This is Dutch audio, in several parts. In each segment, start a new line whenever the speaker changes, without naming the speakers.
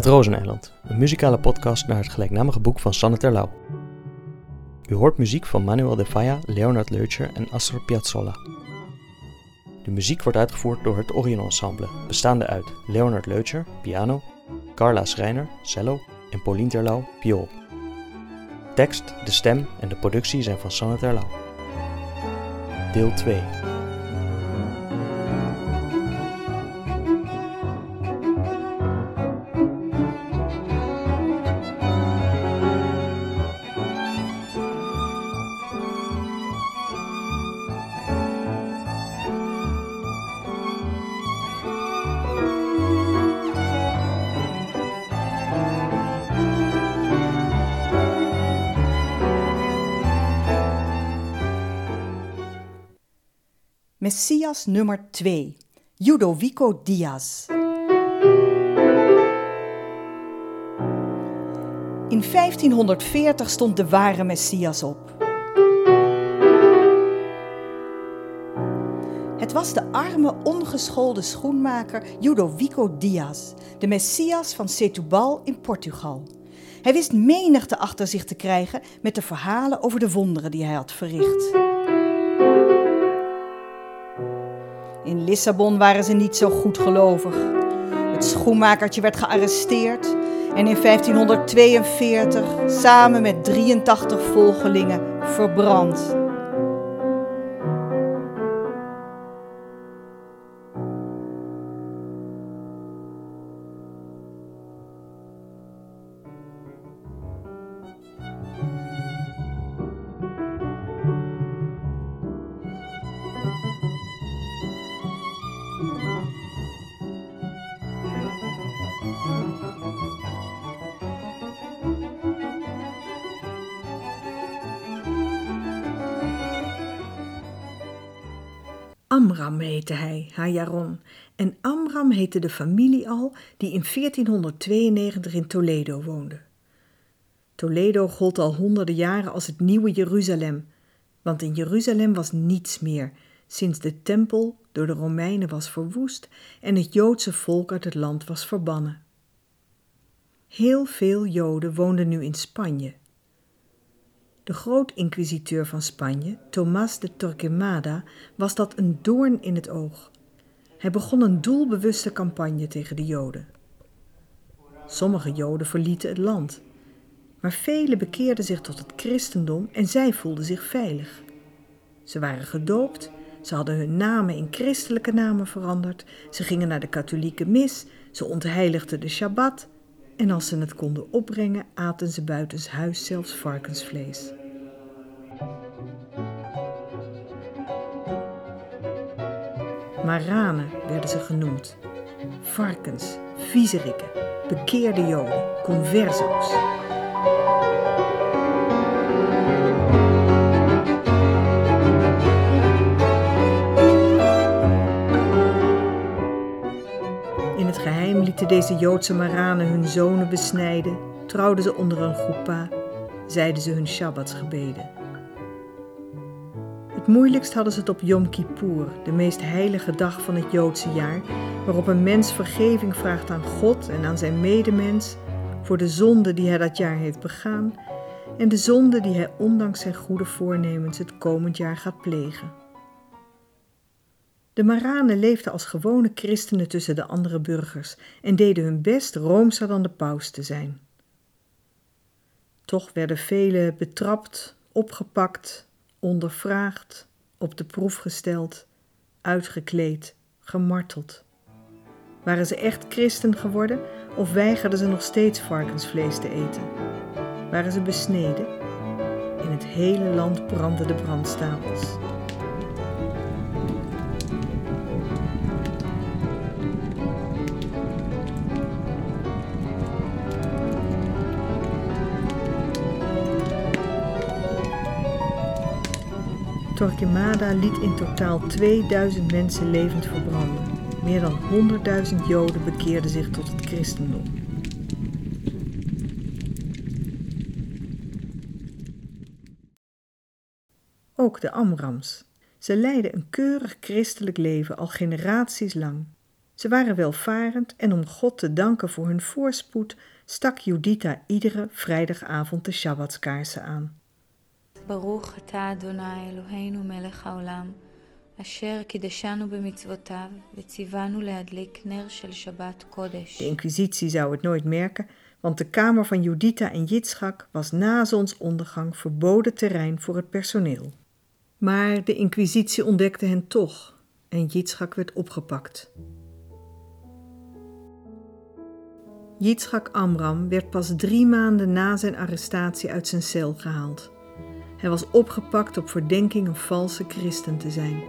Het Rozeneiland, een muzikale podcast naar het gelijknamige boek van Sanne Terlouw. U hoort muziek van Manuel de Falla, Leonard Leutscher en Astor Piazzolla. De muziek wordt uitgevoerd door het Orion Ensemble, bestaande uit Leonard Leutscher, piano, Carla Schreiner, cello en Pauline Terlouw, viool. Tekst, de stem en de productie zijn van Sanne Terlouw. Deel 2
Messias nummer 2, Ludovico Diaz. In 1540 stond de ware Messias op. Het was de arme, ongeschoolde schoenmaker Ludovico Diaz, de Messias van Setúbal in Portugal. Hij wist menigte achter zich te krijgen met de verhalen over de wonderen die hij had verricht. Lissabon waren ze niet zo goed gelovig. Het schoenmakertje werd gearresteerd en in 1542 samen met 83 volgelingen verbrand.
Heette hij, Hajaron, en Amram heette de familie al die in 1492 in Toledo woonde. Toledo gold al honderden jaren als het nieuwe Jeruzalem, want in Jeruzalem was niets meer sinds de tempel door de Romeinen was verwoest en het Joodse volk uit het land was verbannen. Heel veel Joden woonden nu in Spanje. De groot-inquisiteur van Spanje, Tomás de Torquemada, was dat een doorn in het oog. Hij begon een doelbewuste campagne tegen de Joden. Sommige Joden verlieten het land, maar velen bekeerden zich tot het christendom en zij voelden zich veilig. Ze waren gedoopt, ze hadden hun namen in christelijke namen veranderd, ze gingen naar de katholieke mis, ze ontheiligden de Shabbat en als ze het konden opbrengen, aten ze buitenshuis zelfs varkensvlees. Maranen werden ze genoemd. Varkens, viezerikken, bekeerde joden, converso's. Lieten deze Joodse Maranen hun zonen besnijden, trouwden ze onder een groepa, zeiden ze hun Shabbatsgebeden. Het moeilijkst hadden ze het op Yom Kippur, de meest heilige dag van het Joodse jaar, waarop een mens vergeving vraagt aan God en aan zijn medemens voor de zonde die hij dat jaar heeft begaan en de zonde die hij ondanks zijn goede voornemens het komend jaar gaat plegen. De Maranen leefden als gewone christenen tussen de andere burgers en deden hun best roomser dan de paus te zijn. Toch werden velen betrapt, opgepakt, ondervraagd, op de proef gesteld, uitgekleed, gemarteld. Waren ze echt christen geworden of weigerden ze nog steeds varkensvlees te eten? Waren ze besneden? In het hele land brandden de brandstapels. Torquemada liet in totaal 2000 mensen levend verbranden. Meer dan 100.000 Joden bekeerden zich tot het christendom. Ook de Amrams. Ze leidden een keurig christelijk leven al generaties lang. Ze waren welvarend en om God te danken voor hun voorspoed stak Judita iedere vrijdagavond de Shabbatskaarsen aan.
ברוך אתה אדוני אלוהינו מלך העולם, אשר קידשנו במצוותיו וציוונו להדליק נר של שבת קודש.
De inquisitie zou het nooit merken, want de kamer van Judita en Jitschak was na zonsondergang verboden terrein voor het personeel. Maar de inquisitie ontdekte hen toch en Jitschak werd opgepakt. Jitschak Amram werd pas drie maanden na zijn arrestatie uit zijn cel gehaald. Hij was opgepakt op verdenking een valse christen te zijn.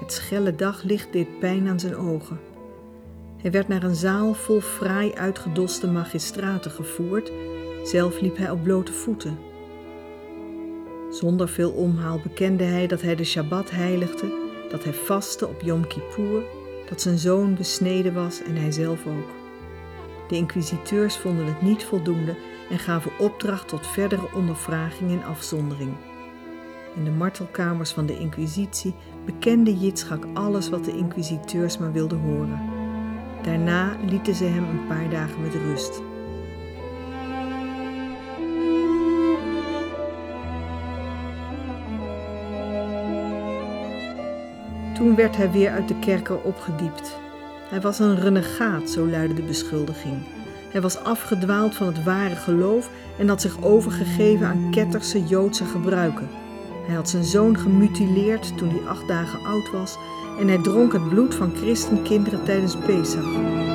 Het schelle daglicht deed pijn aan zijn ogen. Hij werd naar een zaal vol fraai uitgedoste magistraten gevoerd, zelf liep hij op blote voeten. Zonder veel omhaal bekende hij dat hij de Shabbat heiligde, dat hij vastte op Yom Kippur, dat zijn zoon besneden was en hij zelf ook. De inquisiteurs vonden het niet voldoende en gaven opdracht tot verdere ondervraging in afzondering. In de martelkamers van de inquisitie bekende Jitschak alles wat de inquisiteurs maar wilden horen. Daarna lieten ze hem een paar dagen met rust. Toen werd hij weer uit de kerker opgediept. Hij was een renegaat, zo luidde de beschuldiging. Hij was afgedwaald van het ware geloof en had zich overgegeven aan ketterse Joodse gebruiken. Hij had zijn zoon gemutileerd toen hij acht dagen oud was en hij dronk het bloed van christenkinderen tijdens Pesach.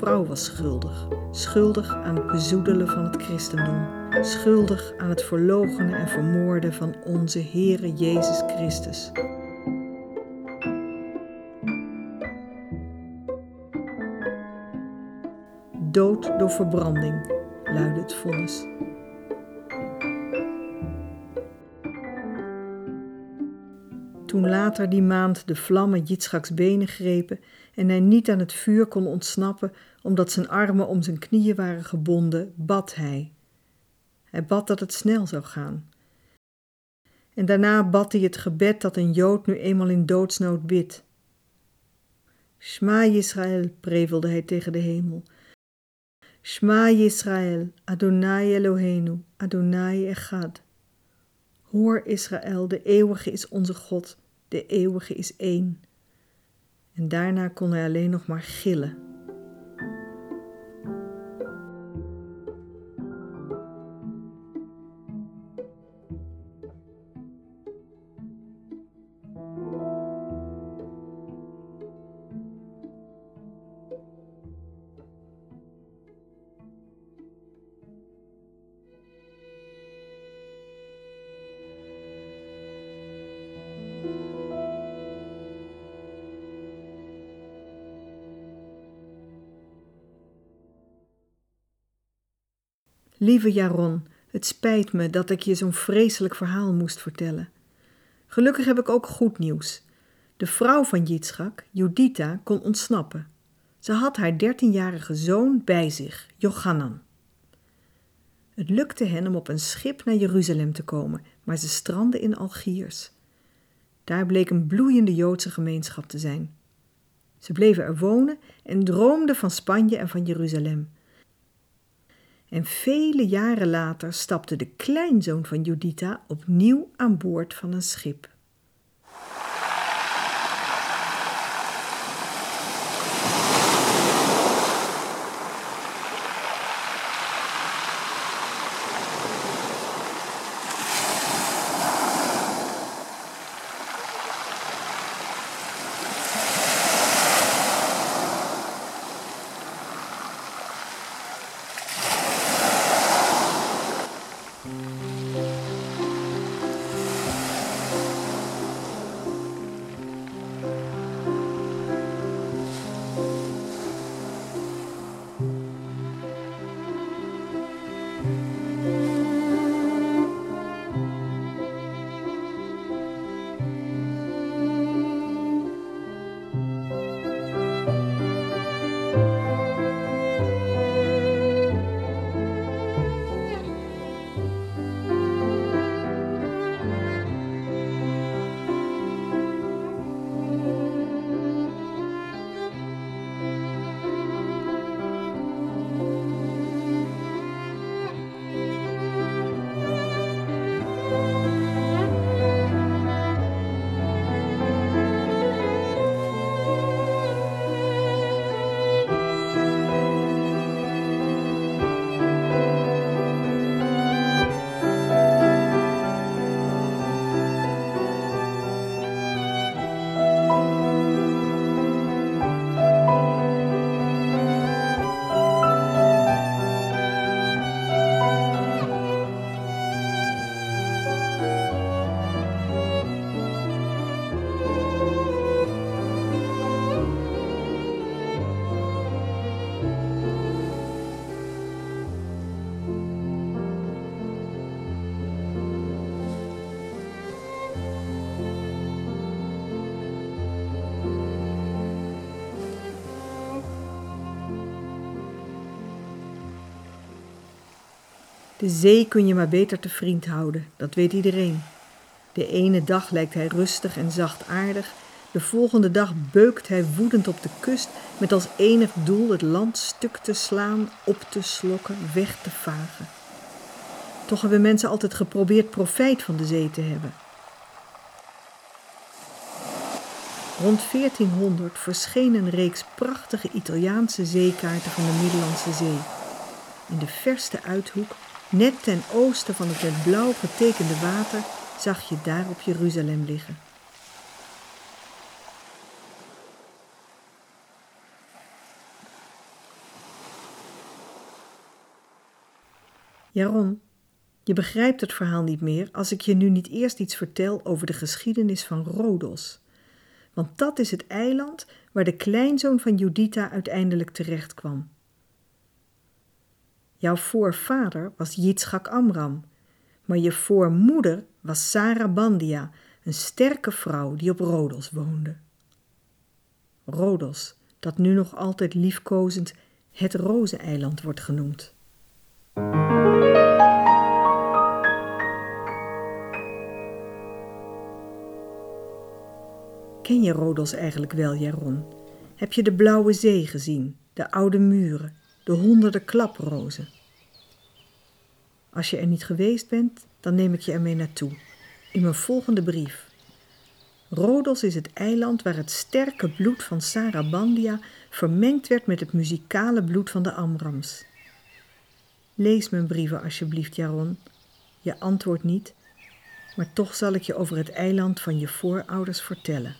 Vrouw was schuldig. Schuldig aan het bezoedelen van het christendom. Schuldig aan het verloochenen en vermoorden van onze Heere Jezus Christus. Dood door verbranding, luidde het vonnis. Toen later die maand de vlammen Jitschaks benen grepen en hij niet aan het vuur kon ontsnappen omdat zijn armen om zijn knieën waren gebonden, bad hij. Hij bad dat het snel zou gaan. En daarna bad hij het gebed dat een Jood nu eenmaal in doodsnood bidt. Shma Yisrael, prevelde hij tegen de hemel. Shma Yisrael, Adonai Eloheinu, Adonai Echad. Hoor Israël, de eeuwige is onze God, de eeuwige is één. En daarna kon hij alleen nog maar gillen. Lieve Jaron, het spijt me dat ik je zo'n vreselijk verhaal moest vertellen. Gelukkig heb ik ook goed nieuws. De vrouw van Jitschak, Judita, kon ontsnappen. Ze had haar dertienjarige zoon bij zich, Jochanan. Het lukte hen om op een schip naar Jeruzalem te komen, maar ze strandden in Algiers. Daar bleek een bloeiende Joodse gemeenschap te zijn. Ze bleven er wonen en droomden van Spanje en van Jeruzalem. En vele jaren later stapte de kleinzoon van Judita opnieuw aan boord van een schip. De zee kun je maar beter te vriend houden, dat weet iedereen. De ene dag lijkt hij rustig en zachtaardig, de volgende dag beukt hij woedend op de kust met als enig doel het land stuk te slaan, op te slokken, weg te vagen. Toch hebben mensen altijd geprobeerd profijt van de zee te hebben. Rond 1400 verscheen een reeks prachtige Italiaanse zeekaarten van de Middellandse Zee. In de verste uithoek, net ten oosten van het met blauw getekende water, zag je daar op Jeruzalem liggen. Jaron, je begrijpt het verhaal niet meer als ik je nu niet eerst iets vertel over de geschiedenis van Rodos. Want dat is het eiland waar de kleinzoon van Judita uiteindelijk terecht kwam. Jouw voorvader was Yitzchak Amram, maar je voormoeder was Sarah Bandia, een sterke vrouw die op Rodos woonde. Rodos, dat nu nog altijd liefkozend het Rozeneiland wordt genoemd. Ken je Rodos eigenlijk wel, Jaron? Heb je de blauwe zee gezien, de oude muren, de honderden klaprozen? Als je er niet geweest bent, dan neem ik je ermee naartoe, in mijn volgende brief. Rodos is het eiland waar het sterke bloed van Sarah Bandia vermengd werd met het muzikale bloed van de Amrams. Lees mijn brieven alsjeblieft, Jaron. Je antwoordt niet, maar toch zal ik je over het eiland van je voorouders vertellen.